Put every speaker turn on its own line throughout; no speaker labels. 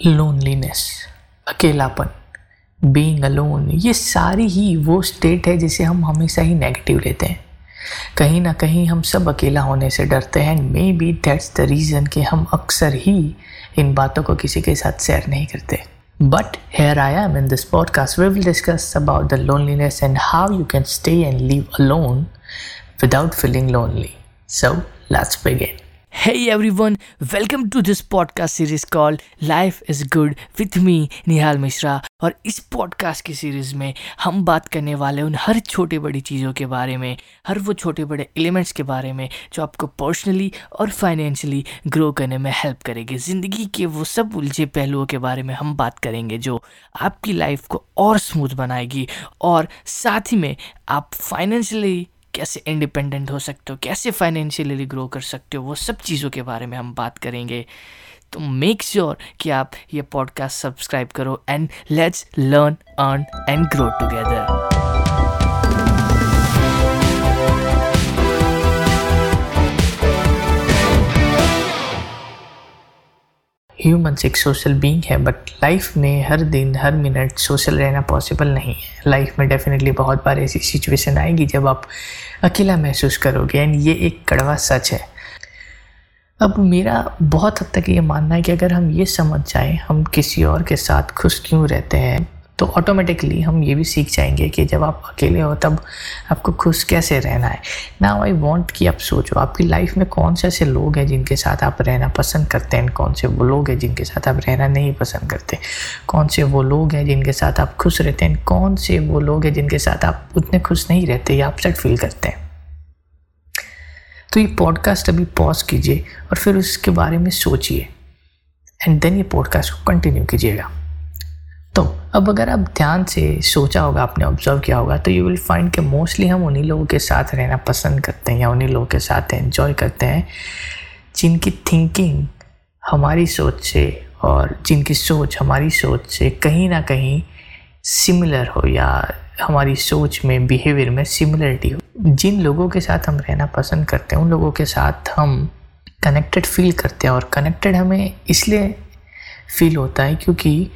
Loneliness अकेलापन being alone ये सारी ही वो स्टेट है जिसे हम हमेशा ही नेगेटिव लेते हैं। कहीं ना कहीं हम सब अकेला होने से डरते हैं may be that's the reason कि हम अक्सर ही इन बातों को किसी के साथ शेयर नहीं करते। But here I am in this podcast we will discuss about the loneliness and how you can stay and live alone without feeling lonely so let's begin
Hey everyone, welcome to this podcast series called Life is Good with me Nihal Mishra और इस podcast की series में हम बात करने वाले उन हर छोटे बड़ी चीज़ों के बारे में हर वो छोटे बड़े एलिमेंट्स के बारे में जो आपको पर्सनली और फाइनेंशियली ग्रो करने में हेल्प करेगी। ज़िंदगी के वो सब उलझे पहलुओं के बारे में हम बात करेंगे जो आपकी लाइफ को और स्मूथ बनाएगी और साथ ही में आप फाइनेंशियली कैसे इंडिपेंडेंट हो सकते हो, कैसे फाइनेंशियली ग्रो कर सकते हो, वो सब चीज़ों के बारे में हम बात करेंगे। तो मेक श्योर कि आप ये पॉडकास्ट सब्सक्राइब करो and let's learn earn and grow together
humans एक सोशल बींग है बट लाइफ में हर दिन, हर मिनट सोशल रहना पॉसिबल नहीं है। लाइफ में डेफिनेटली बहुत बार ऐसी सिचुएशन आएगी जब आप अकेला महसूस करोगे एंड ये एक कड़वा सच है। अब मेरा बहुत हद तक ये मानना है कि अगर हम ये समझ जाएँ, हम किसी और के साथ खुश क्यों रहते हैं? तो ऑटोमेटिकली हम ये भी सीख जाएँगे कि जब आप अकेले हो, तब आपको खुश कैसे रहना है। ना आई वॉन्ट कि आप सोचो, आपकी लाइफ में कौन से ऐसे लोग हैं जिनके साथ आप रहना पसंद करते हैं? कौन से वो लोग हैं जिनके साथ आप रहना नहीं पसंद करते? कौन से वो लोग हैं जिनके साथ आप खुश रहते हैं? कौन से वो लोग हैं जिनके साथ आप उतने खुश नहीं रहते या अपसेट फील करते हैं? तो ये पॉडकास्ट अभी पॉज कीजिए और फिर उसके बारे में सोचिए। एंड देन ये पॉडकास्ट को कंटिन्यू कीजिएगा। अब अगर आप ध्यान से सोचा होगा, आपने ऑब्ज़र्व किया होगा तो यू विल फाइंड कि मोस्टली हम उन्हीं लोगों के साथ रहना पसंद करते हैं या उन्हीं लोगों के साथ एंजॉय करते हैं, जिनकी थिंकिंग हमारी सोच से और जिनकी सोच हमारी सोच से कहीं ना कहीं सिमिलर हो या हमारी सोच में बिहेवियर में सिमिलरिटी हो। जिन लोगों के साथ हम रहना पसंद करते हैं, उन लोगों के साथ हम कनेक्टेड फील करते हैं और कनेक्टेड हमें इसलिए फील होता है क्योंकि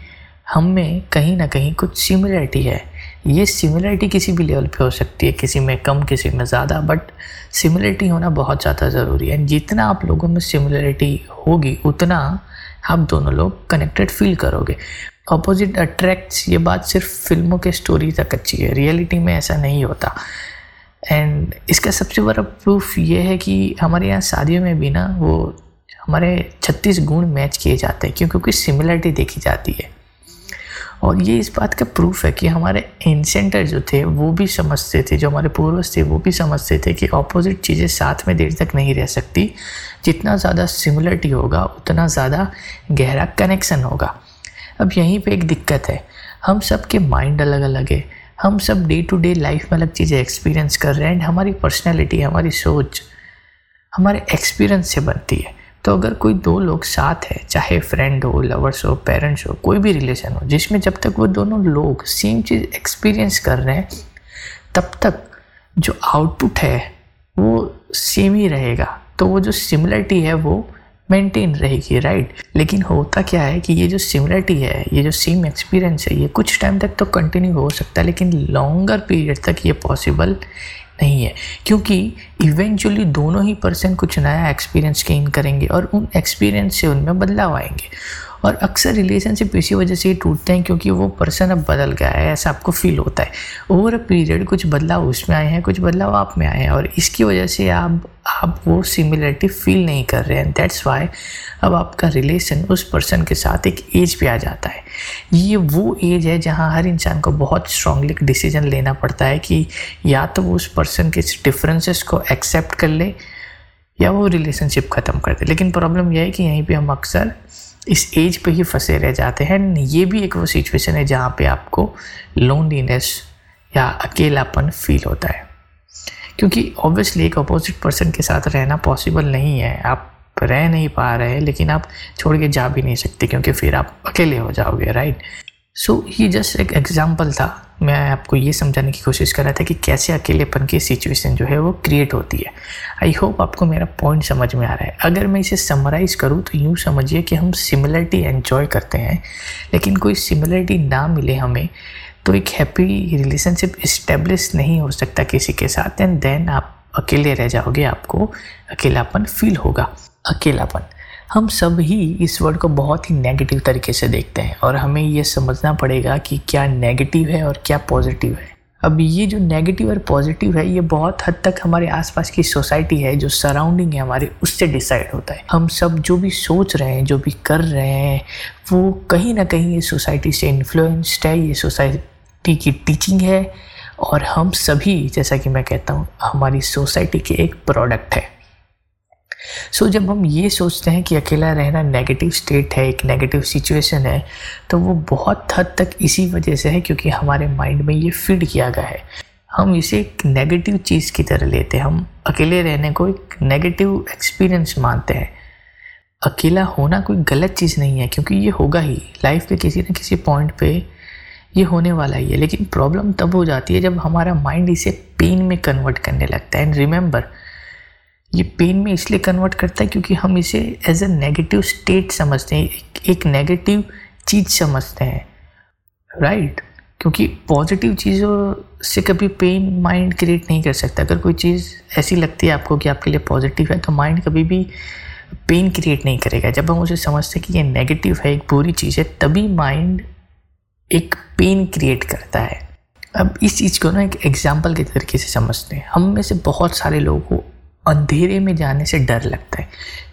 हम में कहीं ना कहीं कुछ सिमिलरिटी है। ये सिमिलरिटी किसी भी लेवल पे हो सकती है, किसी में कम, किसी में ज़्यादा बट सिमिलरिटी होना बहुत ज़्यादा ज़रूरी है। जितना आप लोगों में सिमिलरिटी होगी, उतना आप दोनों लोग कनेक्टेड फील करोगे। अपोजिट अट्रैक्ट्स ये बात सिर्फ़ फ़िल्मों के स्टोरी तक अच्छी है रियलिटी में ऐसा नहीं होता। एंड इसका सबसे बड़ा प्रूफ ये है कि हमारे यहाँ शादियों में भी ना वो हमारे छत्तीस गुण मैच किए जाते हैं, क्योंकि सिमिलरिटी देखी जाती है। और ये इस बात का प्रूफ है कि हमारे एंसेंटर जो थे, वो भी समझते थे, जो हमारे पूर्वज थे, वो भी समझते थे कि ऑपोजिट चीज़ें साथ में देर तक नहीं रह सकती। जितना ज़्यादा सिमिलरिटी होगा, उतना ज़्यादा गहरा कनेक्शन होगा। अब यहीं पे एक दिक्कत है। हम सब के माइंड अलग अलग है। हम सब डे टू डे लाइफ में अलग चीज़ें एक्सपीरियंस कर रहे हैं एंड हमारी पर्सनैलिटी हमारी सोच, हमारे एक्सपीरियंस से बनती है। तो अगर कोई दो लोग साथ है, चाहे फ्रेंड हो लवर्स हो पेरेंट्स हो, कोई भी रिलेशन हो, जिसमें जब तक वो दोनों लोग सेम चीज़ एक्सपीरियंस कर रहे हैं, तब तक जो आउटपुट है, वो सेम ही रहेगा। तो वो जो सिमिलरिटी है, वो मेंटेन रहेगी राइट लेकिन होता क्या है कि ये जो सिमिलरिटी है, ये जो सेम एक्सपीरियंस है, ये कुछ टाइम तक तो कंटिन्यू हो सकता है, लेकिन लॉन्गर पीरियड तक ये पॉसिबल नहीं है। क्योंकि इवेंचुअली दोनों ही पर्सन कुछ नया एक्सपीरियंस गेन करेंगे और उन एक्सपीरियंस से उनमें बदलाव आएँगे। और अक्सर रिलेशनशिप इसी वजह से टूटते हैं क्योंकि वो पर्सन अब बदल गया है, ऐसा आपको फील होता है। ओवर अ पीरियड कुछ बदलाव उसमें आए हैं, कुछ बदलाव आप में आए हैं और इसकी वजह से आप आप वो सिमिलरिटी फील नहीं कर रहे हैं दैट्स वाई अब आपका रिलेशन उस पर्सन के साथ एक एज पे आ जाता है। ये वो एज है जहाँ हर इंसान को बहुत स्ट्रांगली डिसीज़न लेना पड़ता है कि या तो वो उस पर्सन के डिफरेंसेस को एक्सेप्ट कर ले या वो रिलेशनशिप ख़त्म कर दे। लेकिन प्रॉब्लम यह है कि यहीं पे हम अक्सर इस एज पे ही फंसे रह जाते हैं। ये भी एक वो सिचुएशन है जहाँ पे आपको लोनलीनेस या अकेलापन फील होता है। क्योंकि ऑब्वियसली एक अपोजिट पर्सन के साथ रहना पॉसिबल नहीं है। आप रह नहीं पा रहे हैं, लेकिन आप छोड़ के जा भी नहीं सकते क्योंकि फिर आप अकेले हो जाओगे राइट सो ये जस्ट एक एग्ज़ाम्पल था। मैं आपको ये समझाने की कोशिश कर रहा था कि कैसे अकेलेपन की सिचुएशन जो है वो क्रिएट होती है। आई होप आपको मेरा पॉइंट समझ में आ रहा है। अगर मैं इसे समराइज़ करूँ तो यूँ समझिए कि हम सिमिलरिटी एन्जॉय करते हैं, लेकिन कोई सिमिलरिटी ना मिले हमें तो एक हैप्पी रिलेशनशिप इस्टेब्लिश नहीं हो सकता किसी के साथ एंड देन आप अकेले रह जाओगे, आपको अकेलापन फील होगा। अकेलापन। हम सब ही इस वर्ड को बहुत ही नेगेटिव तरीके से देखते हैं और हमें ये समझना पड़ेगा कि क्या नेगेटिव है और क्या पॉजिटिव है। अब ये जो नेगेटिव और पॉजिटिव है, ये बहुत हद तक हमारे आसपास की सोसाइटी है जो सराउंडिंग है हमारे, उससे डिसाइड होता है। हम सब जो भी सोच रहे हैं, जो भी कर रहे हैं, वो कहीं ना कहीं ये सोसाइटी से इन्फ्लुएंस्ड है, ये सोसाइटी की टीचिंग है और हम सभी, जैसा कि मैं कहता हूँ, हमारी सोसाइटी के एक प्रोडक्ट है। सो so, जब हम ये सोचते हैं कि अकेला रहना नेगेटिव स्टेट है एक नेगेटिव सिचुएशन है तो वो बहुत हद तक इसी वजह से है क्योंकि हमारे माइंड में ये फिट किया गया है। हम इसे एक नेगेटिव चीज़ की तरह लेते हैं। हम अकेले रहने को एक नेगेटिव एक्सपीरियंस मानते हैं। अकेला होना कोई गलत चीज़ नहीं है क्योंकि ये होगा ही। लाइफ के किसी न किसी पॉइंट पे ये होने वाला ही है। लेकिन प्रॉब्लम तब हो जाती है जब हमारा माइंड इसे पेन में कन्वर्ट करने लगता है। एंड रिमेंबर ये पेन में इसलिए कन्वर्ट करता है क्योंकि हम इसे एज अ नेगेटिव स्टेट समझते हैं एक, एक नेगेटिव चीज़ समझते हैं राइट right? क्योंकि पॉजिटिव चीज़ों से कभी पेन माइंड क्रिएट नहीं कर सकता। अगर कोई चीज़ ऐसी लगती है आपको कि आपके लिए पॉजिटिव है तो माइंड कभी भी पेन क्रिएट नहीं करेगा। जब हम उसे समझते हैं कि ये नेगेटिव है एक बुरी चीज़ है तभी माइंड एक पेन क्रिएट करता है। अब इस चीज़ को ना एक एग्ज़ाम्पल के तरीके से समझते हैं। हम में से बहुत सारे लोगों को अंधेरे में जाने से डर लगता है।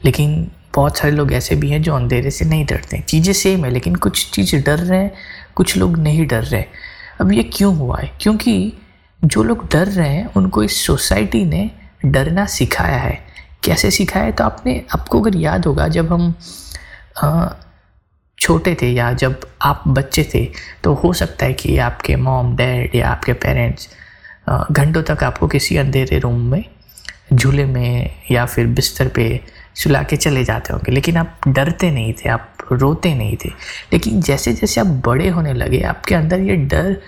लेकिन बहुत सारे लोग ऐसे भी हैं जो अंधेरे से नहीं डरते। चीज़ें सेम है लेकिन कुछ चीज़ डर रहे हैं कुछ लोग नहीं डर रहे अब ये क्यों हुआ है? क्योंकि जो लोग डर रहे हैं उनको इस सोसाइटी ने डरना सिखाया है। कैसे सिखाया है? तो आपने आपको अगर याद होगा जब हम आ, छोटे थे या जब आप बच्चे थे तो हो सकता है कि आपके मॉम डैड या आपके पेरेंट्स घंटों तक आपको किसी अंधेरे रूम में झूले में या फिर बिस्तर पे सुला के चले जाते होंगे। लेकिन आप डरते नहीं थे, आप रोते नहीं थे। लेकिन जैसे जैसे आप बड़े होने लगे, आपके अंदर ये डर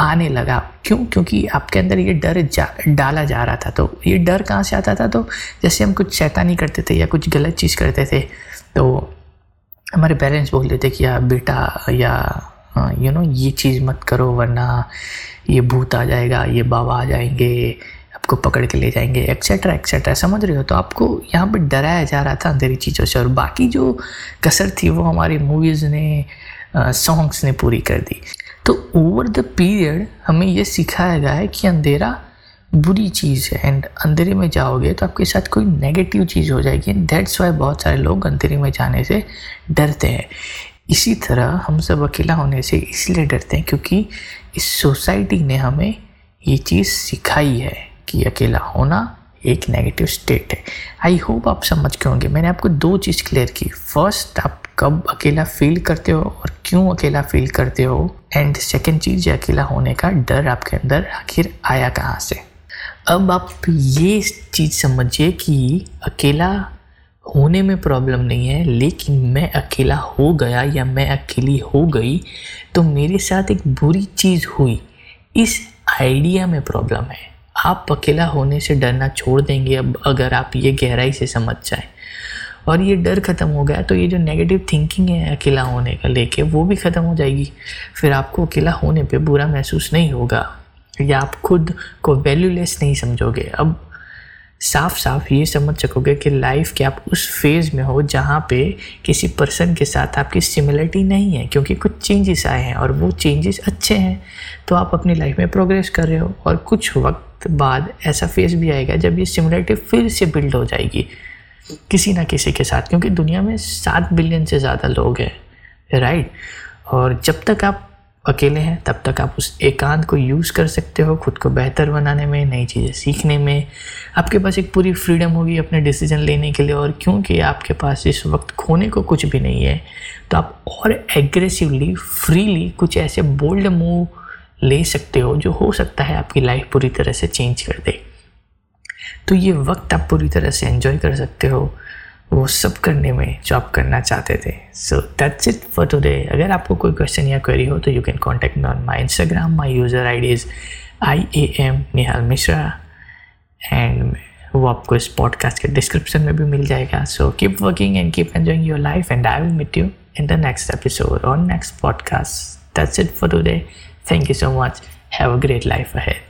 आने लगा। क्यों? क्योंकि आपके अंदर ये डर जा, डाला जा रहा था। तो ये डर कहाँ से आता था? तो जैसे हम कुछ शैतानी करते थे या कुछ गलत चीज़ करते थे तो हमारे पेरेंट्स बोलते थे कि, या बेटा, या यू नो ये चीज़ मत करो, वरना ये भूत आ जाएगा, ये बाबा आ जाएँगे आपको पकड़ के ले जाएँगे एक्सेट्रा एक्सेट्रा समझ रहे हो? तो आपको यहाँ पर डराया जा रहा था अंधेरी चीज़ों से, और बाकी जो कसर थी वो हमारी मूवीज़ ने सॉन्ग्स ने पूरी कर दी। तो ओवर द पीरियड हमें ये सिखाया गया है कि अंधेरा बुरी चीज़ है एंड अंधेरे में जाओगे तो आपके साथ कोई नेगेटिव चीज़ हो जाएगी एंड दैट्स वाई बहुत सारे लोग अंधेरे में जाने से डरते हैं। इसी तरह हम सब अकेला होने से इसलिए डरते हैं क्योंकि इस सोसाइटी ने हमें ये चीज़ सिखाई है। कि अकेला होना एक नेगेटिव स्टेट है। आई होप आप समझ के होंगे। मैंने आपको दो चीज़ क्लियर की। फ़र्स्ट आप कब अकेला फील करते हो और क्यों अकेला फील करते हो? एंड सेकेंड चीज़ अकेला होने का डर आपके अंदर आखिर आया कहाँ से? अब आप ये चीज़ समझिए कि अकेला होने में प्रॉब्लम नहीं है, लेकिन मैं अकेला हो गया या मैं अकेली हो गई तो मेरे साथ एक बुरी चीज़ हुई। इस आइडिया में प्रॉब्लम है। आप अकेला होने से डरना छोड़ देंगे अब अगर आप ये गहराई से समझ जाए। और ये डर ख़त्म हो गया तो ये जो नेगेटिव थिंकिंग है अकेला होने का लेके, वो भी ख़त्म हो जाएगी। फिर आपको अकेला होने पे बुरा महसूस नहीं होगा। या आप खुद को वैल्यूलेस नहीं समझोगे। अब साफ़ साफ़ ये समझ सकोगे कि लाइफ के आप उस फ़ेज़ में हो जहाँ पे किसी पर्सन के साथ आपकी सिमिलरिटी नहीं है, क्योंकि कुछ चेंजेस आए हैं और वो चेंजेस अच्छे हैं। तो आप अपनी लाइफ में प्रोग्रेस कर रहे हो और कुछ वक्त बाद ऐसा फ़ेज़ भी आएगा जब ये सिमिलरिटी फिर से बिल्ड हो जाएगी किसी ना किसी के साथ, क्योंकि दुनिया में सात बिलियन से ज़्यादा लोग हैं राइट और जब तक आप अकेले हैं, तब तक आप उस एकांत को यूज़ कर सकते हो खुद को बेहतर बनाने में, नई चीज़ें सीखने में। आपके पास एक पूरी फ्रीडम होगी अपने डिसीज़न लेने के लिए और क्योंकि आपके पास इस वक्त खोने को कुछ भी नहीं है तो आप और एग्रेसिवली फ्रीली कुछ ऐसे बोल्ड मूव ले सकते हो जो हो सकता है आपकी लाइफ पूरी तरह से चेंज कर दे। तो ये वक्त आप पूरी तरह से एंजॉय कर सकते हो। वो सब करने में जो आप करना चाहते थे so that's it for today अगर आपको कोई क्वेश्चन या क्वेरी हो तो you can contact me on my Instagram my user I D is I A M Nihal Mishra and वो आपको इस पॉडकास्ट के डिस्क्रिप्शन में भी मिल जाएगा so keep working and keep enjoying your life and I will meet you in the next episode or next podcast. That's it for today. Thank you so much. Have a great life ahead.